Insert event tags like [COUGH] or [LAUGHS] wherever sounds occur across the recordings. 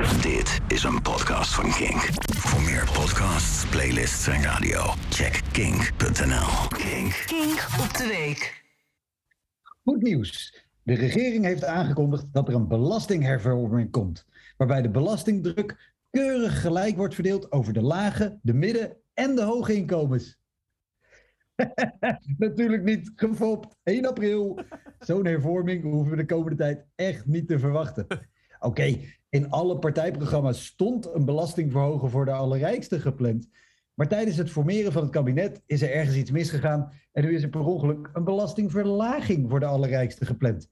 Dit is een podcast van Kink. Voor meer podcasts, playlists en radio, check kink.nl. Kink. Kink op de week. Goed nieuws. De regering heeft aangekondigd dat er een belastinghervorming komt. Waarbij de belastingdruk keurig gelijk wordt verdeeld over de lage, de midden- en de hoge inkomens. [LAUGHS] Natuurlijk niet gefopt. 1 april. Zo'n hervorming hoeven we de komende tijd echt niet te verwachten. Oké, in alle partijprogramma's stond een belastingverhogen voor de allerrijksten gepland. Maar tijdens het formeren van het kabinet is er ergens iets misgegaan. En nu is er per ongeluk een belastingverlaging voor de allerrijksten gepland.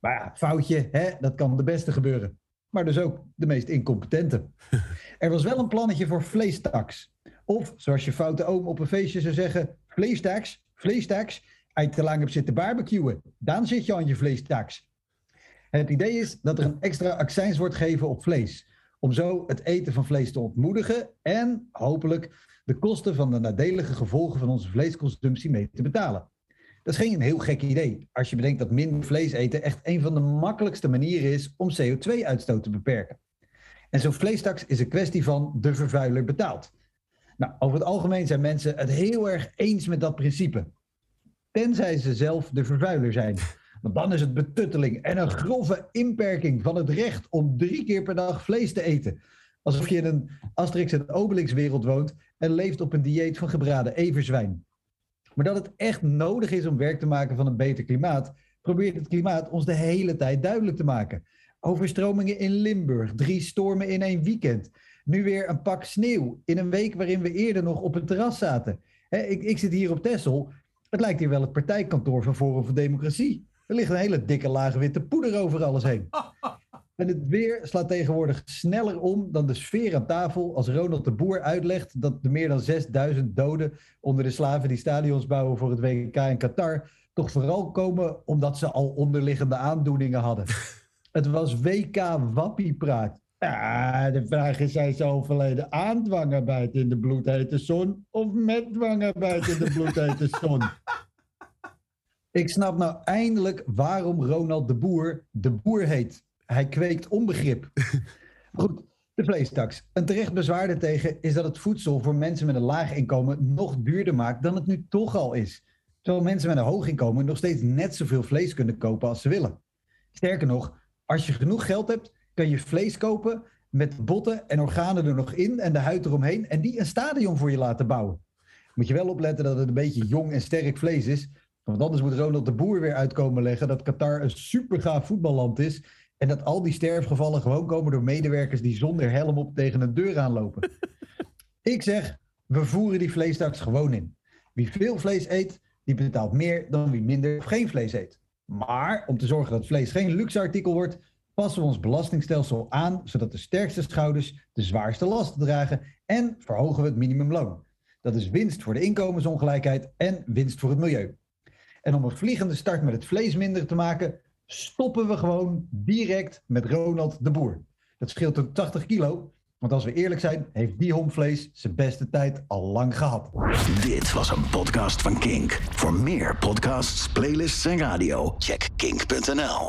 Maar ja, foutje, hè, dat kan de beste gebeuren. Maar dus ook de meest incompetente. [LAUGHS] Er was wel een plannetje voor vleestaks. Of, zoals je foute oom op een feestje zou zeggen, vleestaks, vleestaks. Je te lang hebt zitten barbecuen, dan zit je aan je vleestaks. Het idee is dat er een extra accijns wordt gegeven op vlees. Om zo het eten van vlees te ontmoedigen en hopelijk de kosten van de nadelige gevolgen van onze vleesconsumptie mee te betalen. Dat is geen heel gek idee als je bedenkt dat minder vlees eten echt een van de makkelijkste manieren is om CO2-uitstoot te beperken. En zo'n vleestaks is een kwestie van de vervuiler betaalt. Nou, over het algemeen zijn mensen het heel erg eens met dat principe. Tenzij ze zelf de vervuiler zijn. Want dan is het betutteling en een grove inperking van het recht om drie keer per dag vlees te eten. Alsof je in een Asterix en Obelix wereld woont en leeft op een dieet van gebraden everzwijn. Maar dat het echt nodig is om werk te maken van een beter klimaat, probeert het klimaat ons de hele tijd duidelijk te maken. Overstromingen in Limburg, drie stormen in één weekend. Nu weer een pak sneeuw in een week waarin we eerder nog op het terras zaten. ik, ik zit hier op Texel. Het lijkt hier wel het partijkantoor van Forum voor Democratie. Er ligt een hele dikke laag witte poeder over alles heen. [LAUGHS] En het weer slaat tegenwoordig sneller om dan de sfeer aan tafel als Ronald de Boer uitlegt dat de meer dan 6000 doden onder de slaven die stadions bouwen voor het WK in Qatar toch vooral komen omdat ze al onderliggende aandoeningen hadden. [LAUGHS] Het was WK wappiepraat. Ja, de vraag is, zijn ze overleden aan dwangarbeid in de bloedhete zon of met dwangarbeid in de bloedhete zon? [LAUGHS] Ik snap nou eindelijk waarom Ronald de Boer de Boer heet. Hij kweekt onbegrip. [LAUGHS] Goed, de vleestaks. Een terecht bezwaar daartegen is dat het voedsel voor mensen met een laag inkomen nog duurder maakt dan het nu toch al is. Terwijl mensen met een hoog inkomen nog steeds net zoveel vlees kunnen kopen als ze willen. Sterker nog, als je genoeg geld hebt, kan je vlees kopen met botten en organen er nog in en de huid eromheen en die een stadion voor je laten bouwen. Moet je wel opletten dat het een beetje jong en sterk vlees is, want anders moet Ronald de Boer weer uitkomen leggen dat Qatar een super gaaf voetballand is en dat al die sterfgevallen gewoon komen door medewerkers die zonder helm op tegen een deur aanlopen. [LAUGHS] Ik zeg, we voeren die vleestaks gewoon in. Wie veel vlees eet, die betaalt meer dan wie minder of geen vlees eet. Maar om te zorgen dat vlees geen luxe artikel wordt, passen we ons belastingstelsel aan, zodat de sterkste schouders de zwaarste lasten dragen en verhogen we het minimumloon. Dat is winst voor de inkomensongelijkheid en winst voor het milieu. En om een vliegende start met het vlees minder te maken, stoppen we gewoon direct met Ronald de Boer. Dat scheelt een 80 kilo, want als we eerlijk zijn, heeft die homvlees zijn beste tijd al lang gehad. Dit was een podcast van Kink. Voor meer podcasts, playlists en radio, check kink.nl.